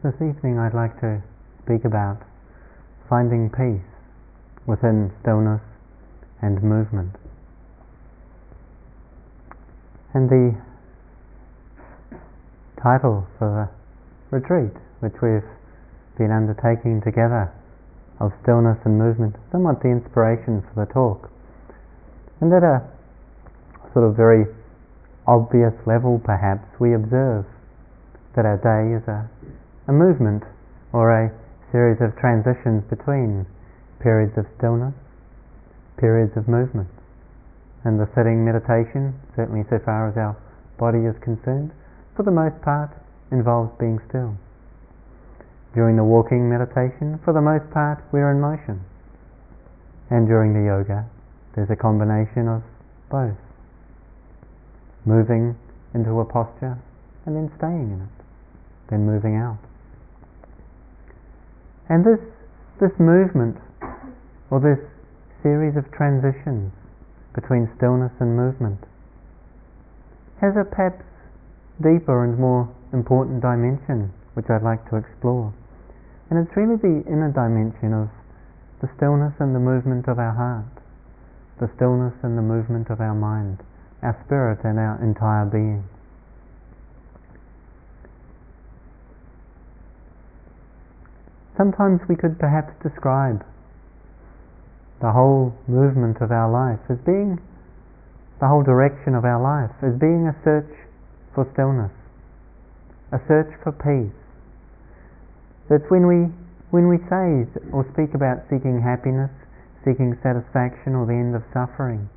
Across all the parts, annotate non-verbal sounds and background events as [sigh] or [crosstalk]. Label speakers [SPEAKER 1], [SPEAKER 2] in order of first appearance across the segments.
[SPEAKER 1] This evening I'd like to speak about finding peace within stillness and movement. And the title for the retreat, which we've been undertaking together, of stillness and movement, somewhat the inspiration for the talk. And at a sort of very obvious level, perhaps, we observe that our day is a a movement or a series of transitions between periods of stillness, periods of movement. And the sitting meditation, certainly so far as our body is concerned, for the most part involves being still. During the walking meditation, for the most part, we're in motion. And during the yoga, there's a combination of both. Moving into a posture and then staying in it, then moving out. And this, this movement, or this series of transitions between stillness and movement, has a perhaps deeper and more important dimension which I'd like to explore. And it's really the inner dimension of the stillness and the movement of our heart, the stillness and the movement of our mind, our spirit and our entire being. Sometimes we could perhaps describe the whole movement of our life as being the whole direction of our life as being a search for stillness, a search for peace. That when we when we say or speak about seeking happiness, seeking satisfaction or the end of suffering,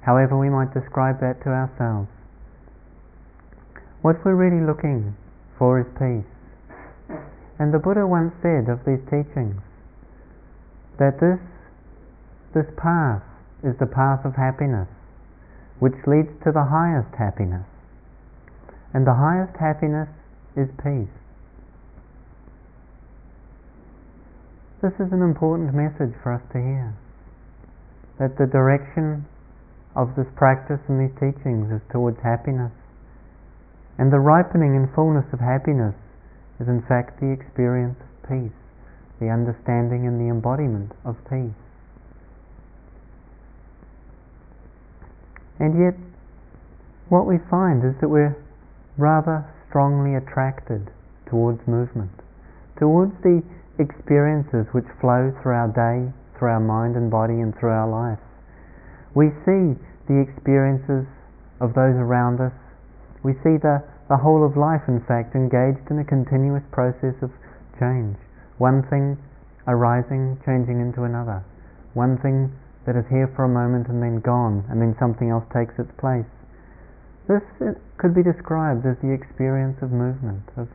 [SPEAKER 1] however we might describe that to ourselves, what we're really looking for is peace. And the Buddha once said of these teachings that this, this path is the path of happiness, which leads to the highest happiness. And the highest happiness is peace. This is an important message for us to hear. That the direction of this practice and these teachings is towards happiness. And the ripening and fullness of happiness is in fact the experience of peace, the understanding and the embodiment of peace. And yet, what we find is that we're rather strongly attracted towards movement, towards the experiences which flow through our day, through our mind and body, and through our life. We see the experiences of those around us. We see the the whole of life, in fact, engaged in a continuous process of change. One thing arising, changing into another. One thing that is here for a moment and then gone, and then something else takes its place. This could be described as the experience of movement, of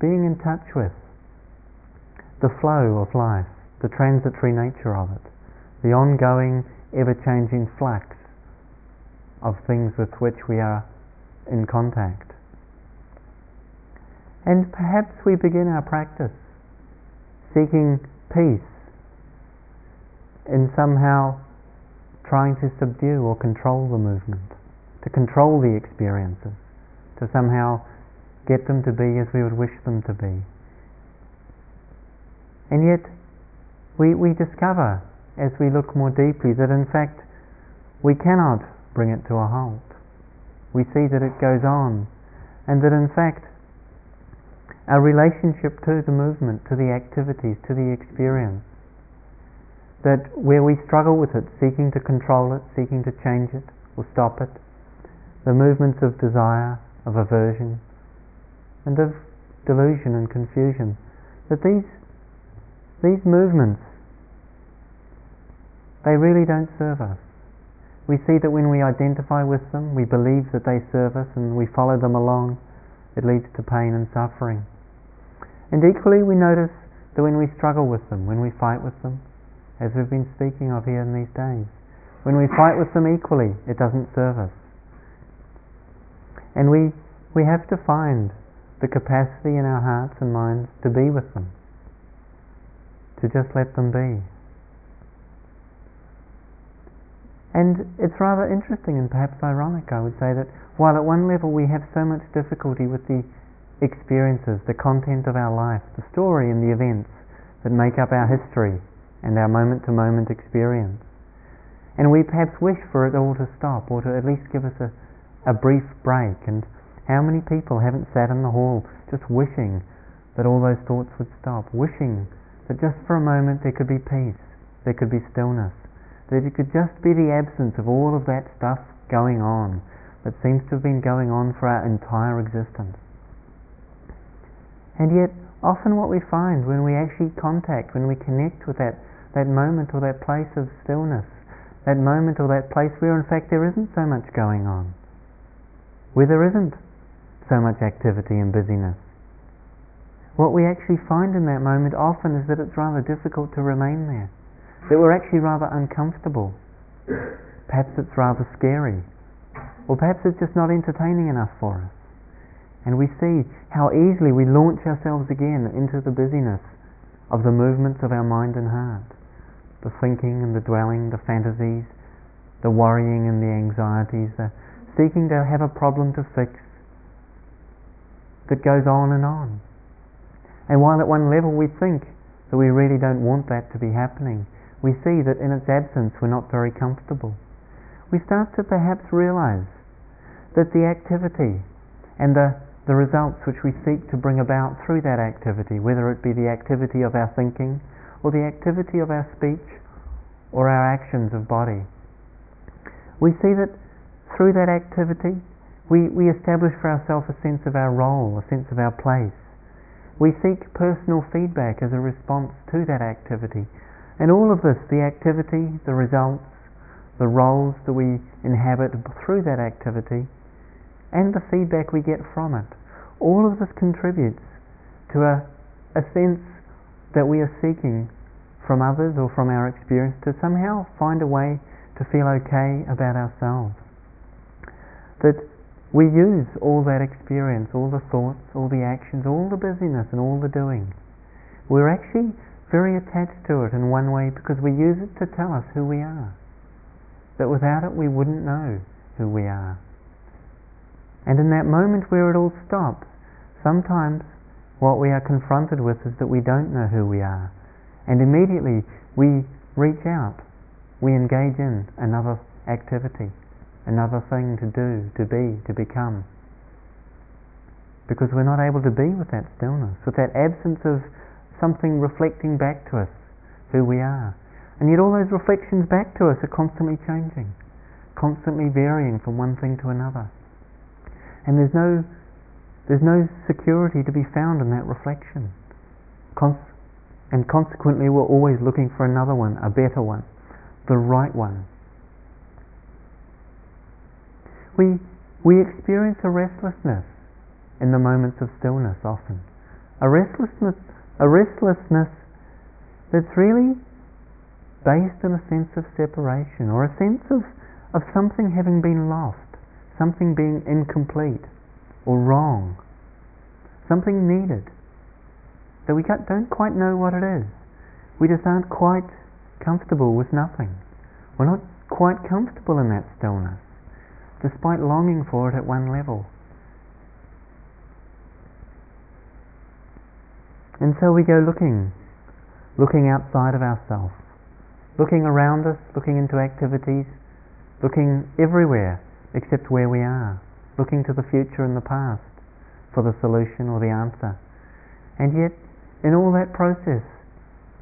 [SPEAKER 1] being in touch with the flow of life, the transitory nature of it, the ongoing, ever changing flux of things with which we are in contact. And perhaps we begin our practice seeking peace in somehow trying to subdue or control the movement, to control the experiences, to somehow get them to be as we would wish them to be. And yet, we, we discover as we look more deeply that in fact we cannot bring it to a halt. We see that it goes on, and that in fact our relationship to the movement, to the activities, to the experience. That where we struggle with it, seeking to control it, seeking to change it or stop it, the movements of desire, of aversion, and of delusion and confusion, that these, these movements, they really don't serve us. We see that when we identify with them, we believe that they serve us and we follow them along, it leads to pain and suffering. And equally, we notice that when we struggle with them, when we fight with them, as we've been speaking of here in these days, when we fight with them equally, it doesn't serve us. And we, we have to find the capacity in our hearts and minds to be with them, to just let them be. And it's rather interesting and perhaps ironic, I would say, that while at one level we have so much difficulty with the experiences, the content of our life, the story and the events that make up our history and our moment to moment experience. And we perhaps wish for it all to stop or to at least give us a, a brief break. And how many people haven't sat in the hall just wishing that all those thoughts would stop, wishing that just for a moment there could be peace, there could be stillness, that it could just be the absence of all of that stuff going on that seems to have been going on for our entire existence. And yet, often what we find when we actually contact, when we connect with that, that moment or that place of stillness, that moment or that place where in fact there isn't so much going on, where there isn't so much activity and busyness. What we actually find in that moment often is that it's rather difficult to remain there, that we're actually rather uncomfortable. Perhaps it's rather scary, or perhaps it's just not entertaining enough for us. And we see how easily we launch ourselves again into the busyness of the movements of our mind and heart. The thinking and the dwelling, the fantasies, the worrying and the anxieties, the seeking to have a problem to fix that goes on and on. And while at one level we think that we really don't want that to be happening, we see that in its absence we're not very comfortable. We start to perhaps realize that the activity and the the results which we seek to bring about through that activity, whether it be the activity of our thinking, or the activity of our speech, or our actions of body. We see that through that activity, we, we establish for ourselves a sense of our role, a sense of our place. We seek personal feedback as a response to that activity. And all of this, the activity, the results, the roles that we inhabit through that activity, and the feedback we get from it, all of this contributes to a, a sense that we are seeking from others or from our experience to somehow find a way to feel okay about ourselves. That we use all that experience, all the thoughts, all the actions, all the busyness and all the doing. We're actually very attached to it in one way because we use it to tell us who we are. That without it we wouldn't know who we are. And in that moment where it all stops, sometimes what we are confronted with is that we don't know who we are. And immediately we reach out, we engage in another activity, another thing to do, to be, to become. Because we're not able to be with that stillness, with that absence of something reflecting back to us who we are. And yet all those reflections back to us are constantly changing, constantly varying from one thing to another. And there's no, there's no security to be found in that reflection. And consequently, we're always looking for another one, a better one, the right one. We, we experience a restlessness in the moments of stillness often. A restlessness, a restlessness that's really based on a sense of separation or a sense of, of something having been lost something being incomplete or wrong, something needed that we don't quite know what it is. We just aren't quite comfortable with nothing. We're not quite comfortable in that stillness, despite longing for it at one level. And so we go looking, looking outside of ourselves, looking around us, looking into activities, looking everywhere except where we are, looking to the future and the past for the solution or the answer. And yet, in all that process,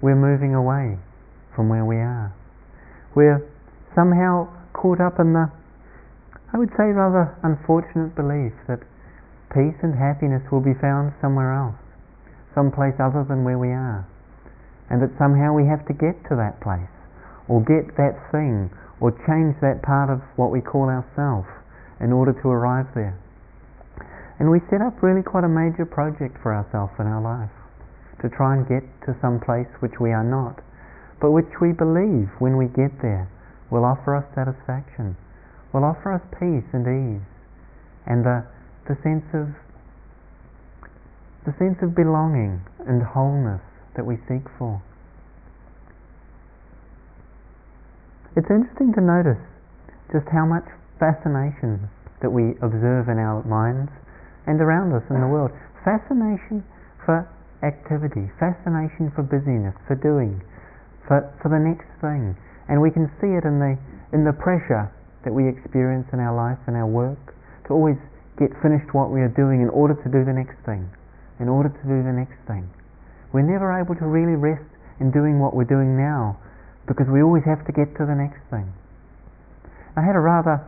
[SPEAKER 1] we're moving away from where we are. We're somehow caught up in the, I would say, rather unfortunate belief that peace and happiness will be found somewhere else, someplace other than where we are, and that somehow we have to get to that place, or get that thing, or change that part of what we call ourself in order to arrive there. And we set up really quite a major project for ourselves in our life to try and get to some place which we are not, but which we believe when we get there will offer us satisfaction, will offer us peace and ease, and the, the sense of the sense of belonging and wholeness that we seek for. It's interesting to notice just how much fascination that we observe in our minds and around us in the world. Fascination for activity, fascination for busyness, for doing, for, for the next thing. And we can see it in the, in the pressure that we experience in our life and our work to always get finished what we are doing in order to do the next thing, in order to do the next thing. We're never able to really rest in doing what we're doing now because we always have to get to the next thing. I had a rather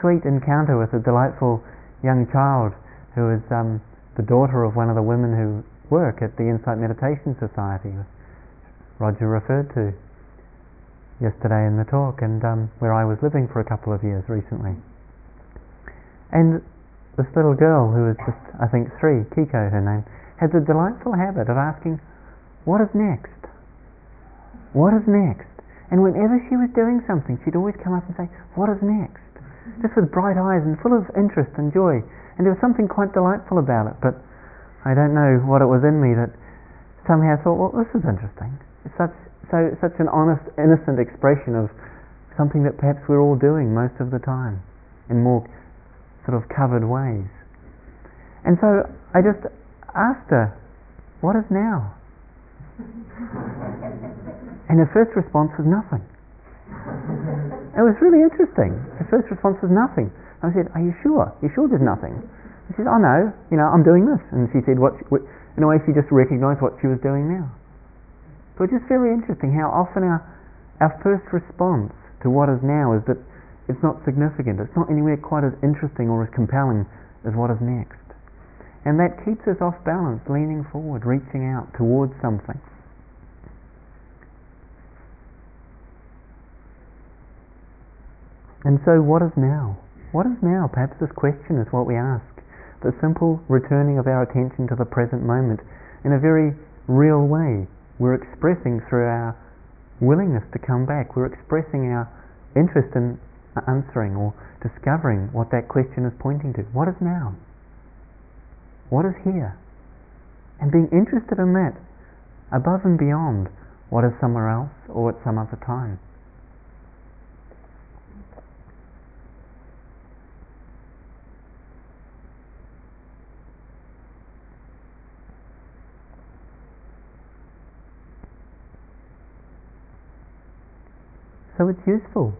[SPEAKER 1] sweet encounter with a delightful young child who is um, the daughter of one of the women who work at the Insight Meditation Society. Roger referred to yesterday in the talk, and um, where I was living for a couple of years recently. And this little girl, who was just, I think, three, Kiko her name, had the delightful habit of asking, What is next? What is next? And whenever she was doing something, she'd always come up and say, What is next? Just with bright eyes and full of interest and joy. And there was something quite delightful about it, but I don't know what it was in me that somehow thought, Well, this is interesting. It's such, so, such an honest, innocent expression of something that perhaps we're all doing most of the time in more sort of covered ways. And so I just asked her, What is now? [laughs] And her first response was nothing. It was really interesting. Her first response was nothing. I said, Are you sure? You sure there's nothing? She said, Oh no, you know, I'm doing this. And she said, what, what in a way, she just recognized what she was doing now. So it's just very interesting how often our, our first response to what is now is that it's not significant. It's not anywhere quite as interesting or as compelling as what is next. And that keeps us off balance, leaning forward, reaching out towards something. And so, what is now? What is now? Perhaps this question is what we ask. The simple returning of our attention to the present moment in a very real way. We're expressing through our willingness to come back, we're expressing our interest in answering or discovering what that question is pointing to. What is now? What is here? And being interested in that above and beyond what is somewhere else or at some other time. So it's useful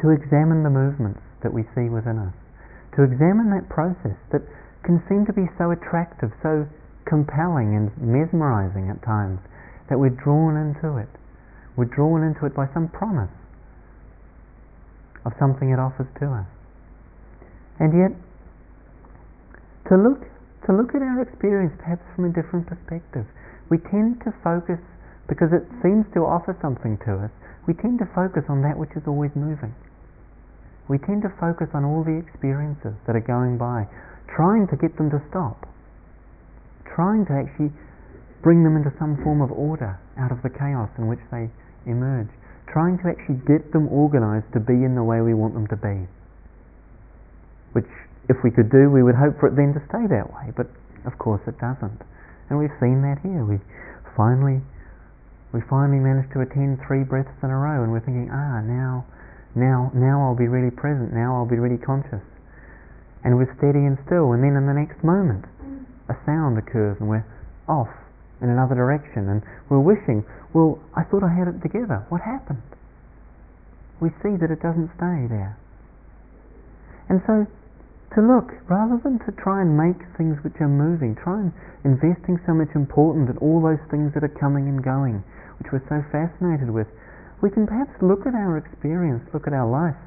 [SPEAKER 1] to examine the movements that we see within us, to examine that process that can seem to be so attractive, so compelling and mesmerizing at times that we're drawn into it. We're drawn into it by some promise of something it offers to us. And yet, to look, to look at our experience perhaps from a different perspective, we tend to focus because it seems to offer something to us we tend to focus on that which is always moving. We tend to focus on all the experiences that are going by, trying to get them to stop, trying to actually bring them into some form of order out of the chaos in which they emerge, trying to actually get them organized to be in the way we want them to be. Which, if we could do, we would hope for it then to stay that way, but of course it doesn't. And we've seen that here. We finally we finally managed to attend three breaths in a row and we're thinking, ah, now, now, now I'll be really present, now I'll be really conscious. And we're steady and still, and then in the next moment, a sound occurs and we're off in another direction and we're wishing, well, I thought I had it together. What happened? We see that it doesn't stay there. And so to look rather than to try and make things which are moving, try and investing so much importance in all those things that are coming and going which we're so fascinated with, we can perhaps look at our experience, look at our life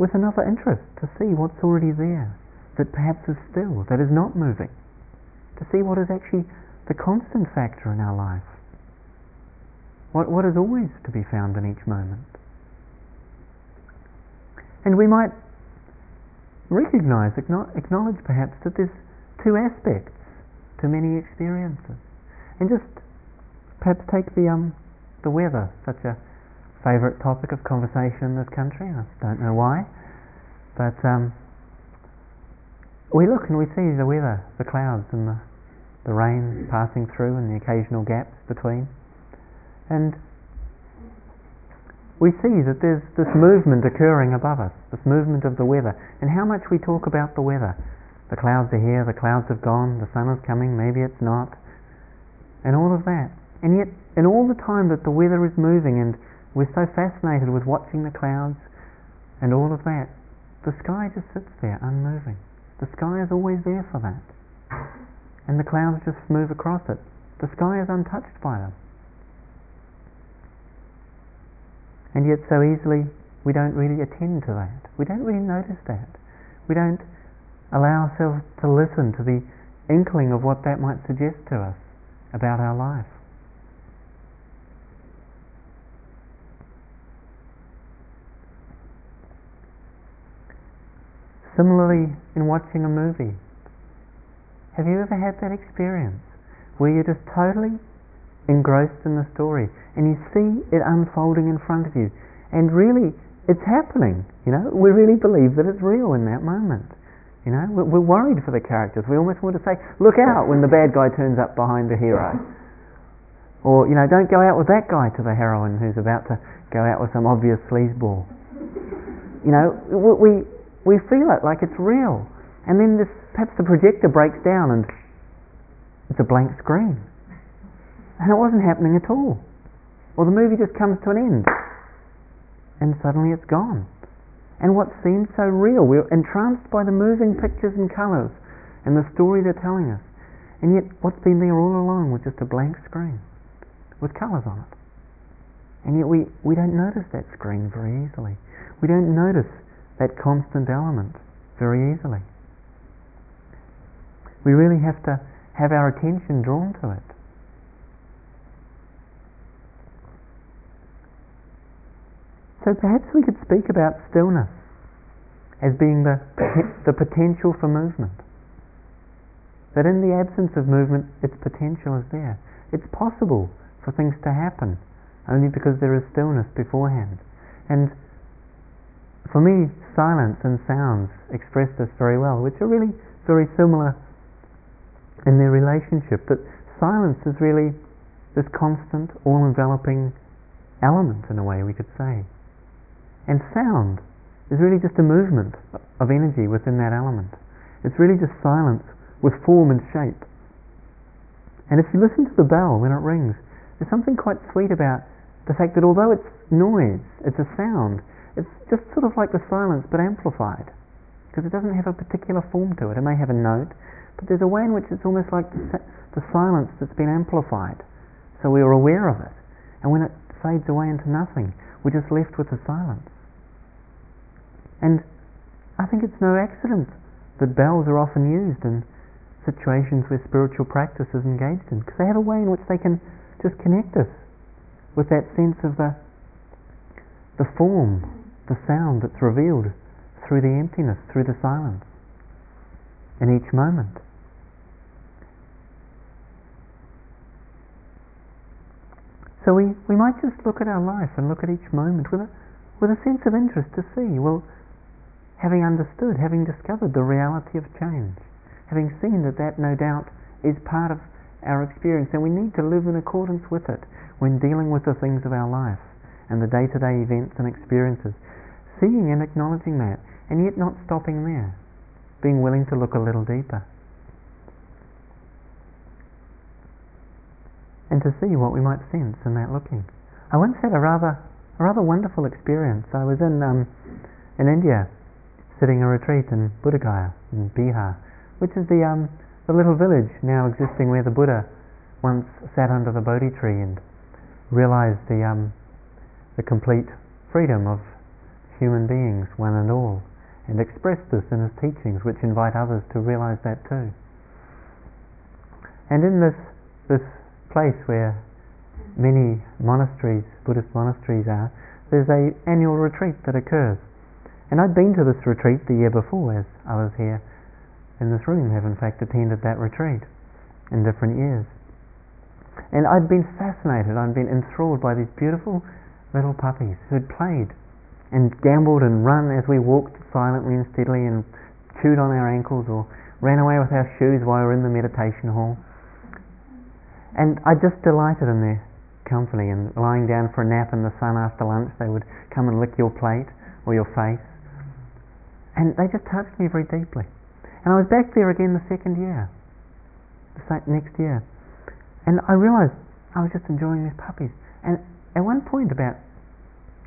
[SPEAKER 1] with another interest to see what's already there that perhaps is still, that is not moving, to see what is actually the constant factor in our life, what, what is always to be found in each moment. And we might recognize, acknowledge perhaps that there's two aspects to many experiences. And just perhaps take the um the weather, such a favourite topic of conversation in this country. I don't know why, but um, we look and we see the weather, the clouds and the the rain passing through and the occasional gaps between, and we see that there's this movement occurring above us, this movement of the weather, and how much we talk about the weather. The clouds are here, the clouds have gone, the sun is coming, maybe it's not, and all of that. And yet, in all the time that the weather is moving, and we're so fascinated with watching the clouds and all of that, the sky just sits there unmoving. The sky is always there for that. And the clouds just move across it. The sky is untouched by them. And yet, so easily, we don't really attend to that. We don't really notice that. We don't allow ourselves to listen to the inkling of what that might suggest to us about our life. Similarly, in watching a movie, have you ever had that experience where you're just totally engrossed in the story and you see it unfolding in front of you? And really it's happening you know? We really believe that it's real in that moment you know? We're worried for the characters. We almost want to say look out when the bad guy turns up behind the hero. Or you know don't go out with that guy to the heroine who's about to go out with some obvious sleazeball. You know we we feel it like it's real and then this perhaps the projector breaks down and it's a blank screen and it wasn't happening at all. Or the movie just comes to an end, and suddenly it's gone. And what seems so real, we're entranced by the moving pictures and colours and the story they're telling us. And yet, what's been there all along was just a blank screen with colours on it. And yet, we, we don't notice that screen very easily. We don't notice that constant element very easily. We really have to have our attention drawn to it. So perhaps we could speak about stillness as being the, the potential for movement. That in the absence of movement, its potential is there. It's possible for things to happen only because there is stillness beforehand. And for me, silence and sounds express this very well, which are really very similar in their relationship. That silence is really this constant, all enveloping element, in a way, we could say. And sound is really just a movement of energy within that element. It's really just silence with form and shape. And if you listen to the bell when it rings, there's something quite sweet about the fact that although it's noise, it's a sound, it's just sort of like the silence but amplified. Because it doesn't have a particular form to it. It may have a note, but there's a way in which it's almost like the, the silence that's been amplified. So we are aware of it. And when it fades away into nothing, we're just left with the silence. And I think it's no accident that bells are often used in situations where spiritual practice is engaged in, because they have a way in which they can just connect us with that sense of the, the form, the sound that's revealed through the emptiness, through the silence in each moment. So we, we might just look at our life and look at each moment with a, with a sense of interest to see, well, having understood, having discovered the reality of change, having seen that that no doubt is part of our experience and we need to live in accordance with it when dealing with the things of our life and the day to day events and experiences. Seeing and acknowledging that, and yet not stopping there, being willing to look a little deeper. And to see what we might sense in that looking. I once had a rather, a rather wonderful experience. I was in um, in India sitting a retreat in Buddhagaya in Bihar, which is the um, the little village now existing where the Buddha once sat under the Bodhi tree and realized the um, the complete freedom of human beings, one and all, and expressed this in his teachings, which invite others to realize that too. And in this this place where many monasteries, Buddhist monasteries are, there's a annual retreat that occurs and I'd been to this retreat the year before as was here in this room, have in fact attended that retreat in different years. And I'd been fascinated, I'd been enthralled by these beautiful little puppies who had played and gambolled and run as we walked silently and steadily and chewed on our ankles or ran away with our shoes while we were in the meditation hall. And I just delighted in their, company and lying down for a nap in the sun after lunch they would come and lick your plate or your face. And they just touched me very deeply. And I was back there again the second year the next year. And I realized I was just enjoying these puppies. And at one point about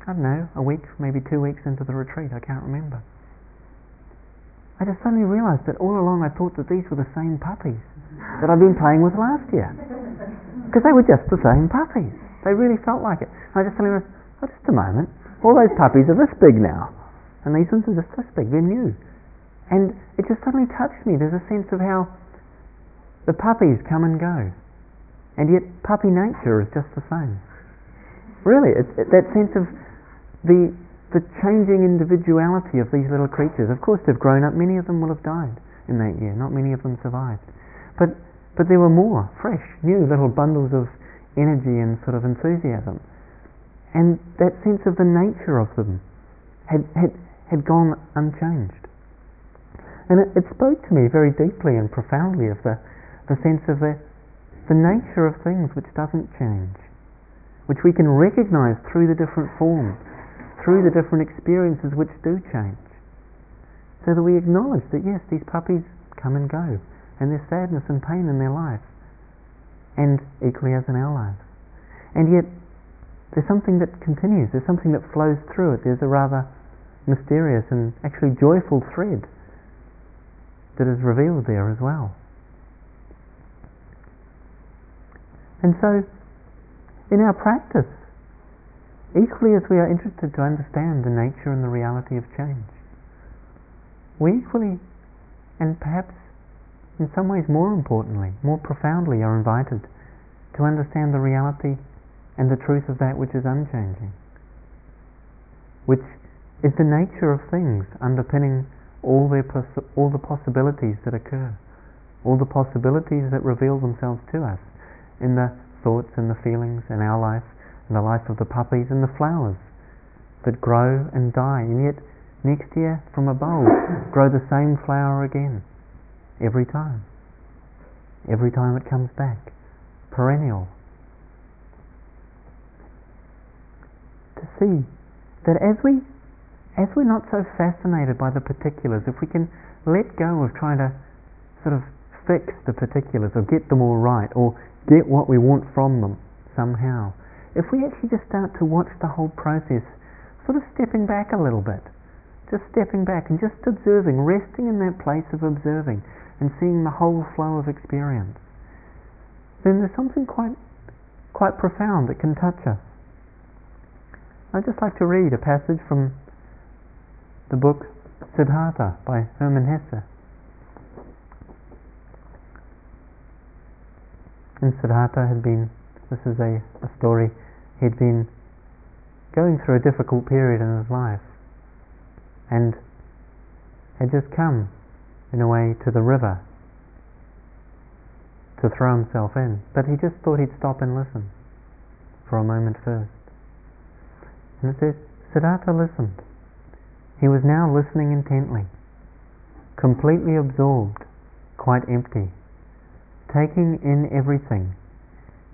[SPEAKER 1] I don't know a week maybe two weeks into the retreat I can't remember I just suddenly realized that all along I thought that these were the same puppies that I'd been playing with last year because they were just the same puppies. They really felt like it. And I just suddenly realized, oh, just a moment, all those puppies are this big now, and these ones are just this big, they're new. And it just suddenly touched me. There's a sense of how the puppies come and go, and yet puppy nature is just the same. Really, it's, it, that sense of the the changing individuality of these little creatures. Of course, they've grown up. Many of them will have died in that year. Not many of them survived, but but there were more, fresh, new little bundles of energy and sort of enthusiasm. And that sense of the nature of them had, had, had gone unchanged. And it, it spoke to me very deeply and profoundly of the, the sense of the, the nature of things which doesn't change, which we can recognize through the different forms, through the different experiences which do change. So that we acknowledge that yes, these puppies come and go and there's sadness and pain in their life, and equally as in our lives. And yet, there's something that continues, there's something that flows through it, there's a rather mysterious and actually joyful thread that is revealed there as well. And so, in our practice, equally as we are interested to understand the nature and the reality of change, we equally, and perhaps in some ways more importantly, more profoundly are invited to understand the reality and the truth of that which is unchanging, which is the nature of things underpinning all, their poss- all the possibilities that occur, all the possibilities that reveal themselves to us in the thoughts and the feelings in our life, the life of the puppies and the flowers that grow and die, and yet next year from a bulb grow the same flower again every time. Every time it comes back. Perennial. To see that as we as we're not so fascinated by the particulars, if we can let go of trying to sort of fix the particulars or get them all right or get what we want from them somehow, if we actually just start to watch the whole process, sort of stepping back a little bit, just stepping back and just observing, resting in that place of observing, and seeing the whole flow of experience, then there's something quite, quite profound that can touch us. I'd just like to read a passage from the book Siddhartha by Hermann Hesse. And Siddhartha had been, this is a, a story, he'd been going through a difficult period in his life and had just come in a way, to the river to throw himself in. But he just thought he'd stop and listen for a moment first. And it says, Siddhartha listened. He was now listening intently, completely absorbed, quite empty, taking in everything.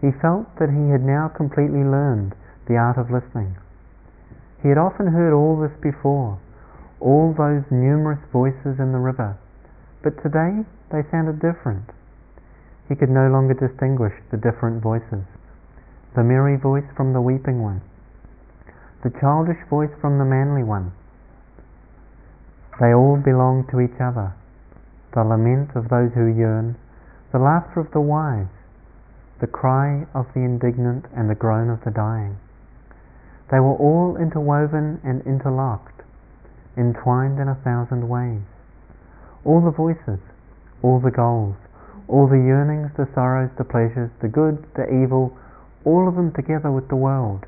[SPEAKER 1] He felt that he had now completely learned the art of listening. He had often heard all this before, all those numerous voices in the river, but today they sounded different. He could no longer distinguish the different voices the merry voice from the weeping one, the childish voice from the manly one. They all belong to each other the lament of those who yearn, the laughter of the wise, the cry of the indignant, and the groan of the dying. They were all interwoven and interlocked, entwined in a thousand ways all the voices, all the goals, all the yearnings, the sorrows, the pleasures, the good, the evil, all of them together with the world,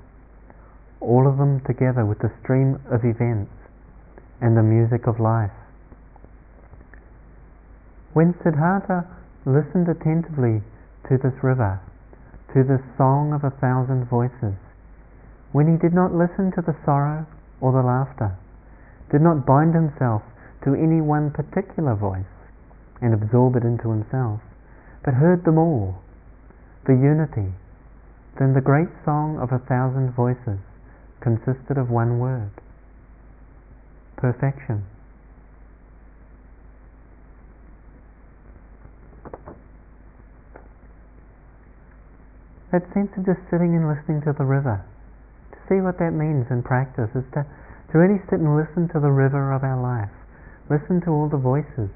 [SPEAKER 1] all of them together with the stream of events and the music of life. When Siddhartha listened attentively to this river, to this song of a thousand voices, when he did not listen to the sorrow or the laughter, did not bind himself to any one particular voice and absorb it into himself, but heard them all, the unity, then the great song of a thousand voices consisted of one word perfection. That sense of just sitting and listening to the river, to see what that means in practice, is to, to really sit and listen to the river of our life, listen to all the voices.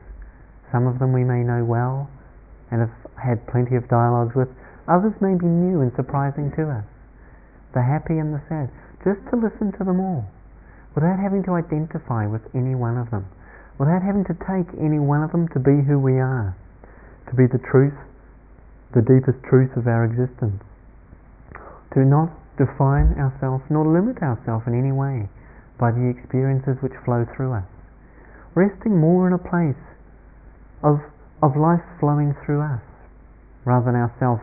[SPEAKER 1] Some of them we may know well and have had plenty of dialogues with, others may be new and surprising to us. The happy and the sad, just to listen to them all. Without having to identify with any one of them, without having to take any one of them to be who we are, to be the truth, the deepest truth of our existence. To not define ourselves nor limit ourselves in any way by the experiences which flow through us. Resting more in a place of, of life flowing through us rather than ourselves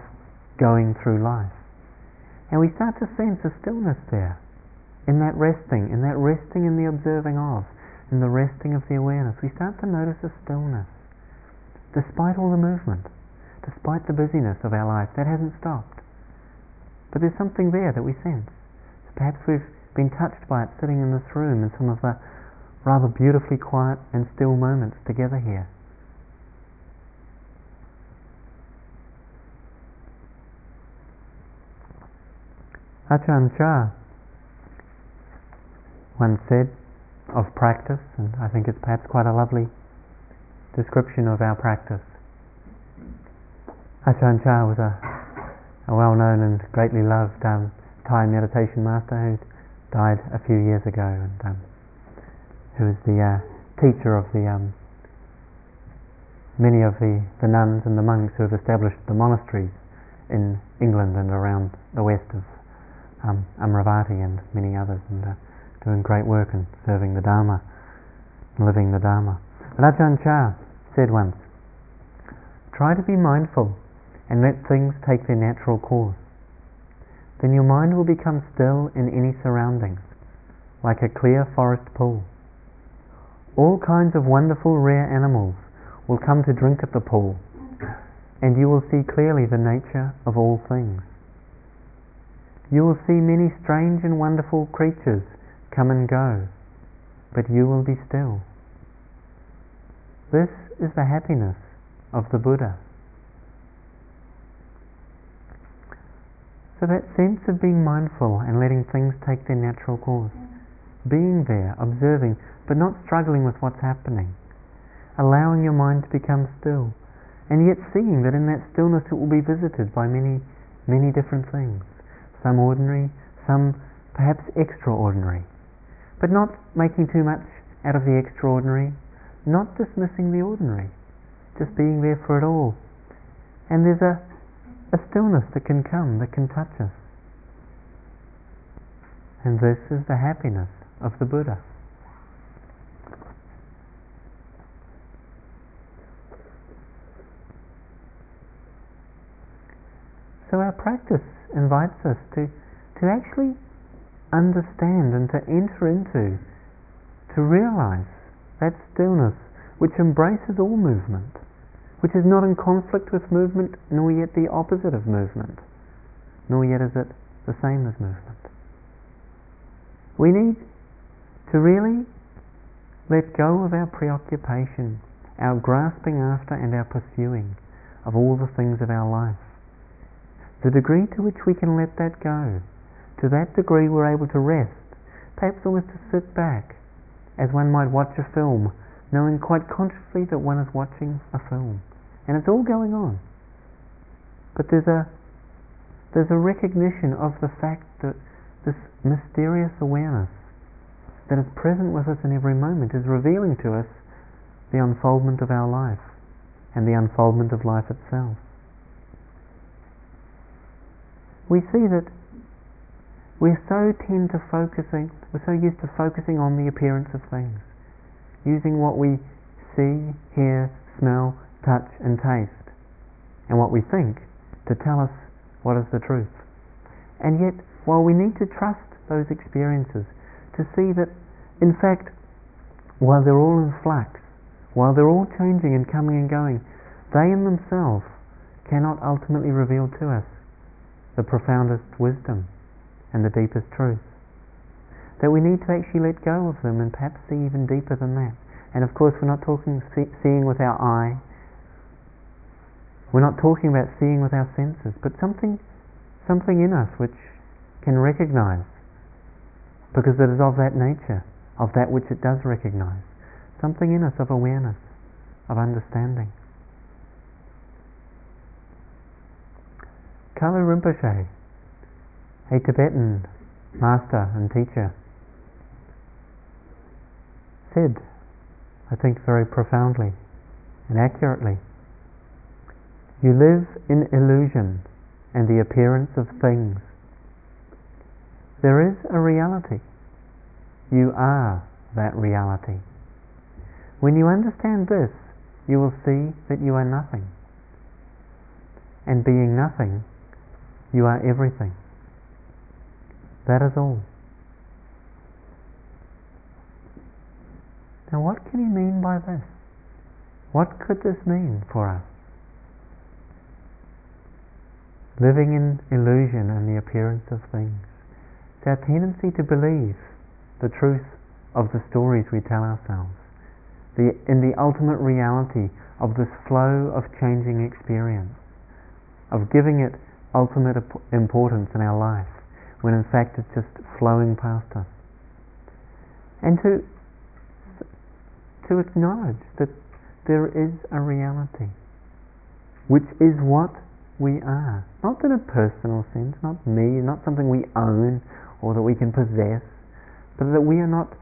[SPEAKER 1] going through life. And we start to sense a stillness there in that resting, in that resting in the observing of, in the resting of the awareness, we start to notice a stillness. Despite all the movement, despite the busyness of our life, that hasn't stopped. But there's something there that we sense. Perhaps we've been touched by it sitting in this room in some of the rather beautifully quiet and still moments together here. Ajahn Chah one said of practice, and I think it's perhaps quite a lovely description of our practice. Ajahn Chah was a, a well-known and greatly loved um, Thai meditation master who died a few years ago, and um, who was the uh, teacher of the um, many of the, the nuns and the monks who have established the monasteries in England and around the west of um, Amaravati and many others. And, uh, doing great work and serving the Dharma, living the Dharma. But Ajahn Chah said once, try to be mindful and let things take their natural course. Then your mind will become still in any surroundings, like a clear forest pool. All kinds of wonderful rare animals will come to drink at the pool, and you will see clearly the nature of all things. You will see many strange and wonderful creatures come and go, but you will be still. This is the happiness of the Buddha. So that sense of being mindful and letting things take their natural course, being there, observing, but not struggling with what's happening, allowing your mind to become still, and yet seeing that in that stillness it will be visited by many, many different things, some ordinary, some perhaps extraordinary. But not making too much out of the extraordinary, not dismissing the ordinary, just being there for it all. And there's a, a stillness that can come, that can touch us. And this is the happiness of the Buddha. So our practice invites us to, to actually understand and to enter into, to realize that stillness which embraces all movement, which is not in conflict with movement, nor yet the opposite of movement, nor yet is it the same as movement. We need to really let go of our preoccupation, our grasping after and our pursuing of all the things of our life. The degree to which we can let that go to that degree we're able to rest, perhaps almost to sit back, as one might watch a film, knowing quite consciously that one is watching a film, and it's all going on. But there's a there's a recognition of the fact that this mysterious awareness that is present with us in every moment is revealing to us the unfoldment of our life and the unfoldment of life itself. We see that we're so tend to focusing, we're so used to focusing on the appearance of things, using what we see, hear, smell, touch, and taste, and what we think to tell us what is the truth. And yet, while we need to trust those experiences, to see that, in fact, while they're all in flux, while they're all changing and coming and going, they in themselves cannot ultimately reveal to us the profoundest wisdom and the deepest truth. That we need to actually let go of them and perhaps see even deeper than that. And of course, we're not talking see, seeing with our eye. We're not talking about seeing with our senses, but something, something in us which can recognize, because it is of that nature, of that which it does recognize. Something in us of awareness, of understanding. Kalu Rinpoche, a Tibetan master and teacher, said, I think very profoundly and accurately, you live in illusion and the appearance of things. There is a reality. You are that reality. When you understand this, you will see that you are nothing. And being nothing, you are everything. That is all. Now, what can he mean by this? What could this mean for us? Living in illusion and the appearance of things. It's our tendency to believe the truth of the stories we tell ourselves, the, in the ultimate reality of this flow of changing experience, of giving it ultimate importance in our life, when in fact it's just flowing past us. And to, to acknowledge that there is a reality, which is what we are. Not in a personal sense, not me, not something we own or that we can possess, but that we are not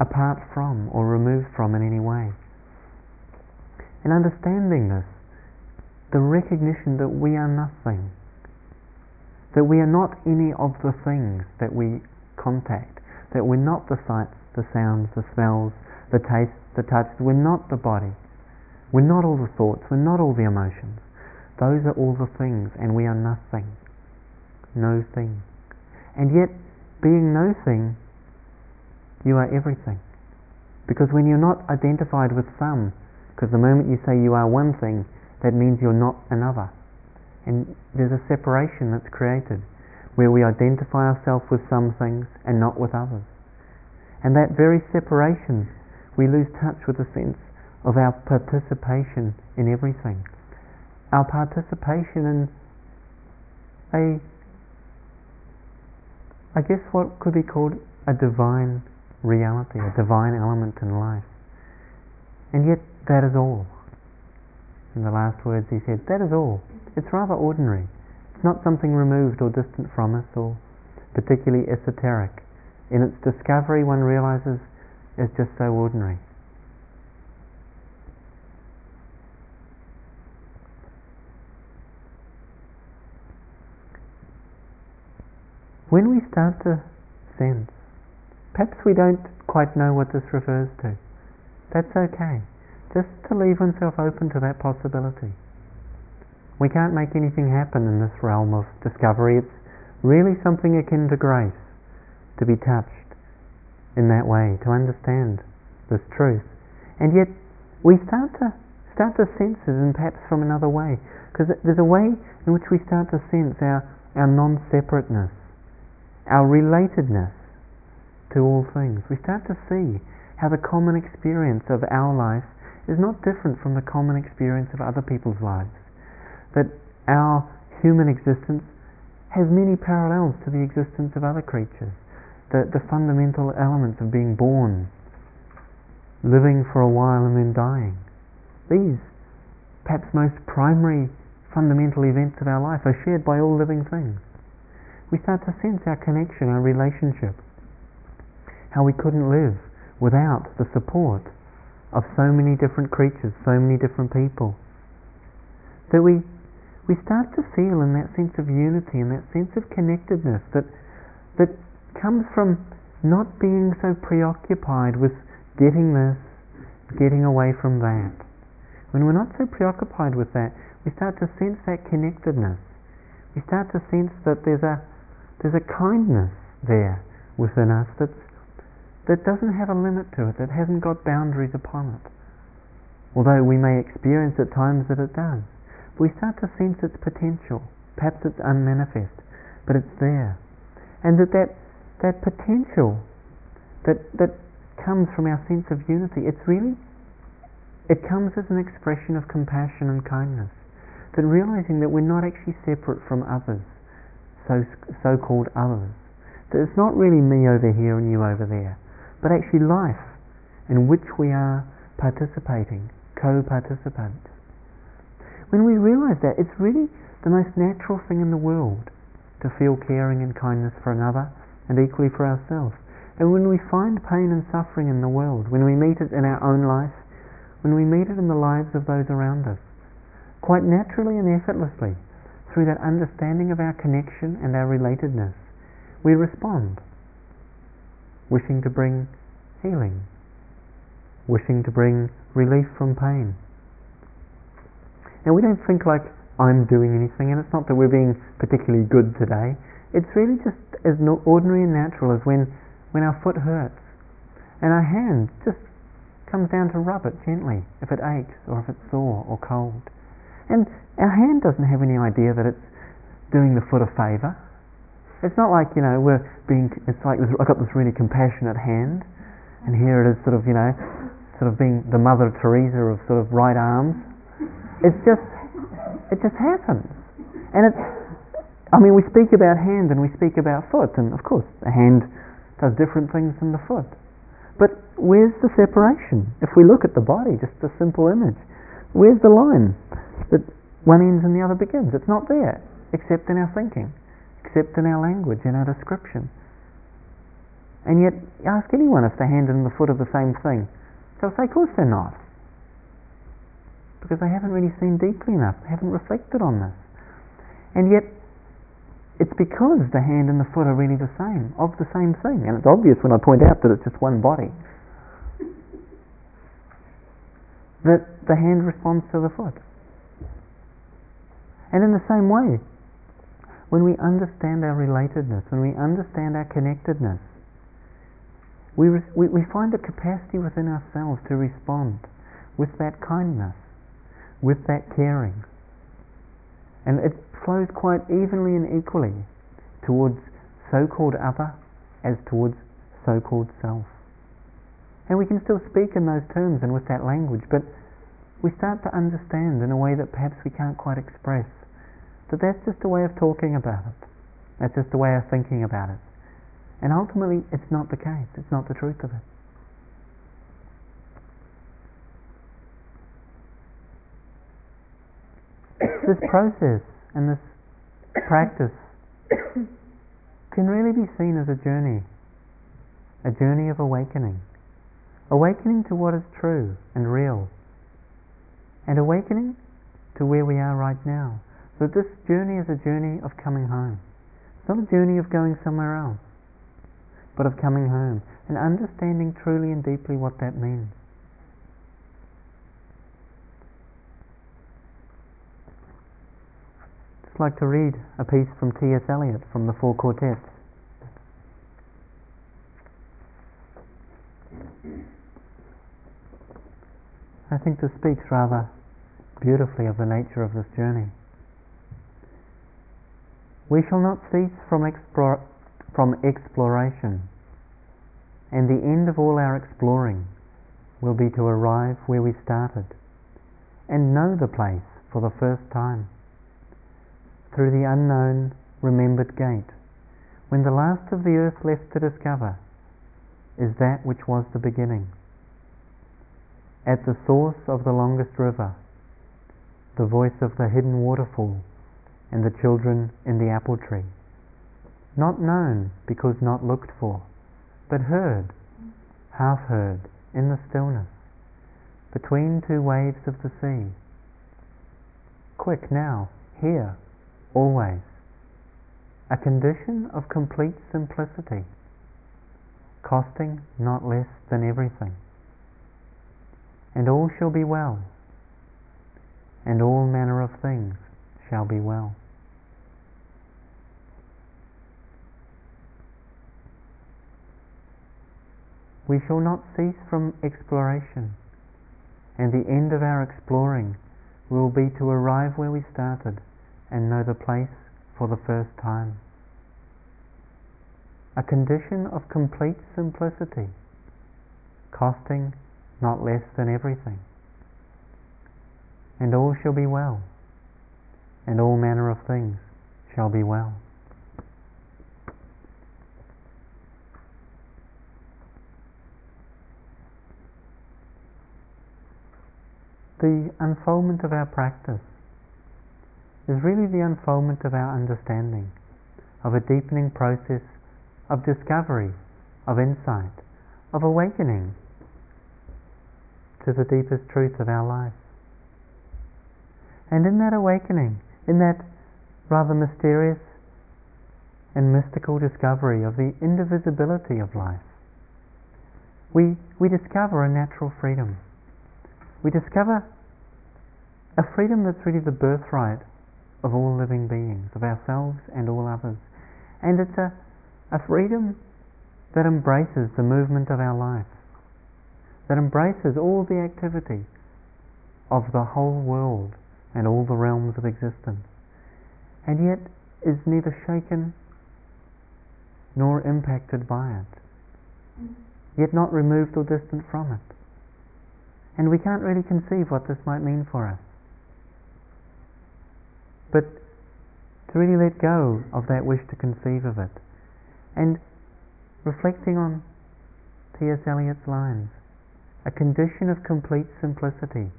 [SPEAKER 1] apart from or removed from in any way. And understanding this, the recognition that we are nothing, that we are not any of the things that we contact, that we're not the sights, the sounds, the smells, the tastes, the touch. We're not the body, we're not all the thoughts, we're not all the emotions. Those are all the things, and we are nothing. No thing. And yet, being no thing, you are everything. Because when you're not identified with some, because the moment you say you are one thing, that means you're not another. And there's a separation that's created where we identify ourselves with some things and not with others. And that very separation, we lose touch with the sense of our participation in everything. Our participation in a, I guess what could be called a divine reality, a divine element in life. And yet, that is all. In the last words, he said, That is all. It's rather ordinary. It's not something removed or distant from us or particularly esoteric. In its discovery, one realizes it's just so ordinary. When we start to sense, perhaps we don't quite know what this refers to. That's okay. Just to leave oneself open to that possibility. We can't make anything happen in this realm of discovery. It's really something akin to grace to be touched in that way, to understand this truth. And yet, we start to start to sense it, and perhaps from another way, because there's a way in which we start to sense our, our non-separateness, our relatedness to all things. We start to see how the common experience of our life is not different from the common experience of other people's lives that our human existence has many parallels to the existence of other creatures. The, the fundamental elements of being born, living for a while and then dying. These, perhaps most primary fundamental events of our life, are shared by all living things. We start to sense our connection, our relationship, how we couldn't live without the support of so many different creatures, so many different people. That we we start to feel in that sense of unity and that sense of connectedness that that comes from not being so preoccupied with getting this, getting away from that. When we're not so preoccupied with that, we start to sense that connectedness. We start to sense that there's a there's a kindness there within us that's that doesn't have a limit to it, that hasn't got boundaries upon it. Although we may experience at times that it does we start to sense its potential Perhaps it's unmanifest, but it's there. And that that, that potential that, that comes from our sense of unity, it's really, it comes as an expression of compassion and kindness. That realizing that we're not actually separate from others, so, so-called others. That it's not really me over here and you over there, but actually life in which we are participating, co-participants. When we realize that, it's really the most natural thing in the world to feel caring and kindness for another and equally for ourselves. And when we find pain and suffering in the world, when we meet it in our own life, when we meet it in the lives of those around us, quite naturally and effortlessly, through that understanding of our connection and our relatedness, we respond, wishing to bring healing, wishing to bring relief from pain. Now we don't think like I'm doing anything, and it's not that we're being particularly good today. It's really just as ordinary and natural as when, when our foot hurts, and our hand just comes down to rub it gently if it aches or if it's sore or cold. And our hand doesn't have any idea that it's doing the foot a favour. It's not like, you know, we're being, it's like I've got this really compassionate hand, and here it is sort of, you know, sort of being the Mother Teresa of sort of right arms. It's just it just happens. And it's, I mean, we speak about hand and we speak about foot, and of course, the hand does different things than the foot. But where's the separation? If we look at the body, just a simple image, where's the line that one ends and the other begins? It's not there, except in our thinking, except in our language, in our description. And yet, ask anyone if the hand and the foot are the same thing. They'll say, of course they're not because they haven't really seen deeply enough, haven't reflected on this. And yet, it's because the hand and the foot are really the same, of the same thing. And it's obvious when I point out that it's just one body. That the hand responds to the foot. And in the same way, when we understand our relatedness, when we understand our connectedness, we, we, we find a capacity within ourselves to respond with that kindness with that caring. And it flows quite evenly and equally towards so-called other as towards so-called self. And we can still speak in those terms and with that language, but we start to understand in a way that perhaps we can't quite express that that's just a way of talking about it. That's just a way of thinking about it. And ultimately, it's not the case. It's not the truth of it. This process and this practice can really be seen as a journey, a journey of awakening. Awakening to what is true and real, and awakening to where we are right now. So this journey is a journey of coming home. It's not a journey of going somewhere else, but of coming home and understanding truly and deeply what that means. Like to read a piece from T.S. Eliot from the Four Quartets. I think this speaks rather beautifully of the nature of this journey. We shall not cease from, from exploration, and the end of all our exploring will be to arrive where we started and know the place for the first time through the unknown, remembered gate, when the last of the earth left to discover is that which was the beginning. At the source of the longest river, the voice of the hidden waterfall and the children in the apple tree. Not known because not looked for, but heard, half heard, in the stillness, between two waves of the sea. Quick now, here, always. A condition of complete simplicity, costing not less than everything. And all shall be well, and all manner of things shall be well. We shall not cease from exploration, and the end of our exploring will be to arrive where we started and know the place for the first time. A condition of complete simplicity, costing not less than everything. And all shall be well, and all manner of things shall be well. The unfoldment of our practice is really the unfoldment of our understanding, of a deepening process of discovery, of insight, of awakening to the deepest truth of our life. And in that awakening, in that rather mysterious and mystical discovery of the indivisibility of life, we, we discover a natural freedom. We discover a freedom that's really the birthright of all living beings, of ourselves and all others. And it's a, a freedom that embraces the movement of our life, that embraces all the activity of the whole world and all the realms of existence, and yet is neither shaken nor impacted by it, yet not removed or distant from it. And we can't really conceive what this might mean for us. But to really let go of that wish to conceive of it, and reflecting on T.S. Eliot's lines, a condition of complete simplicity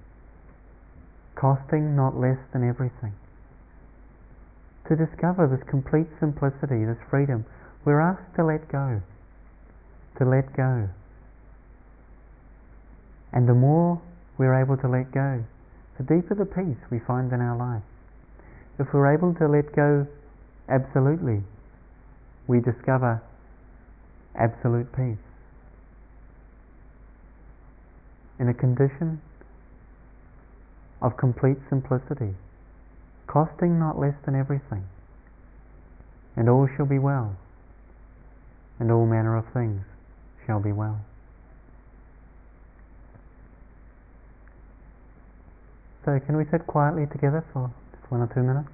[SPEAKER 1] costing not less than everything. To discover this complete simplicity, this freedom, we're asked to let go. To let go. And the more we're able to let go, the deeper the peace we find in our life. If we're able to let go absolutely, we discover absolute peace. In a condition of complete simplicity, costing not less than everything. And all shall be well, and all manner of things shall be well. So, can we sit quietly together for one or two minutes?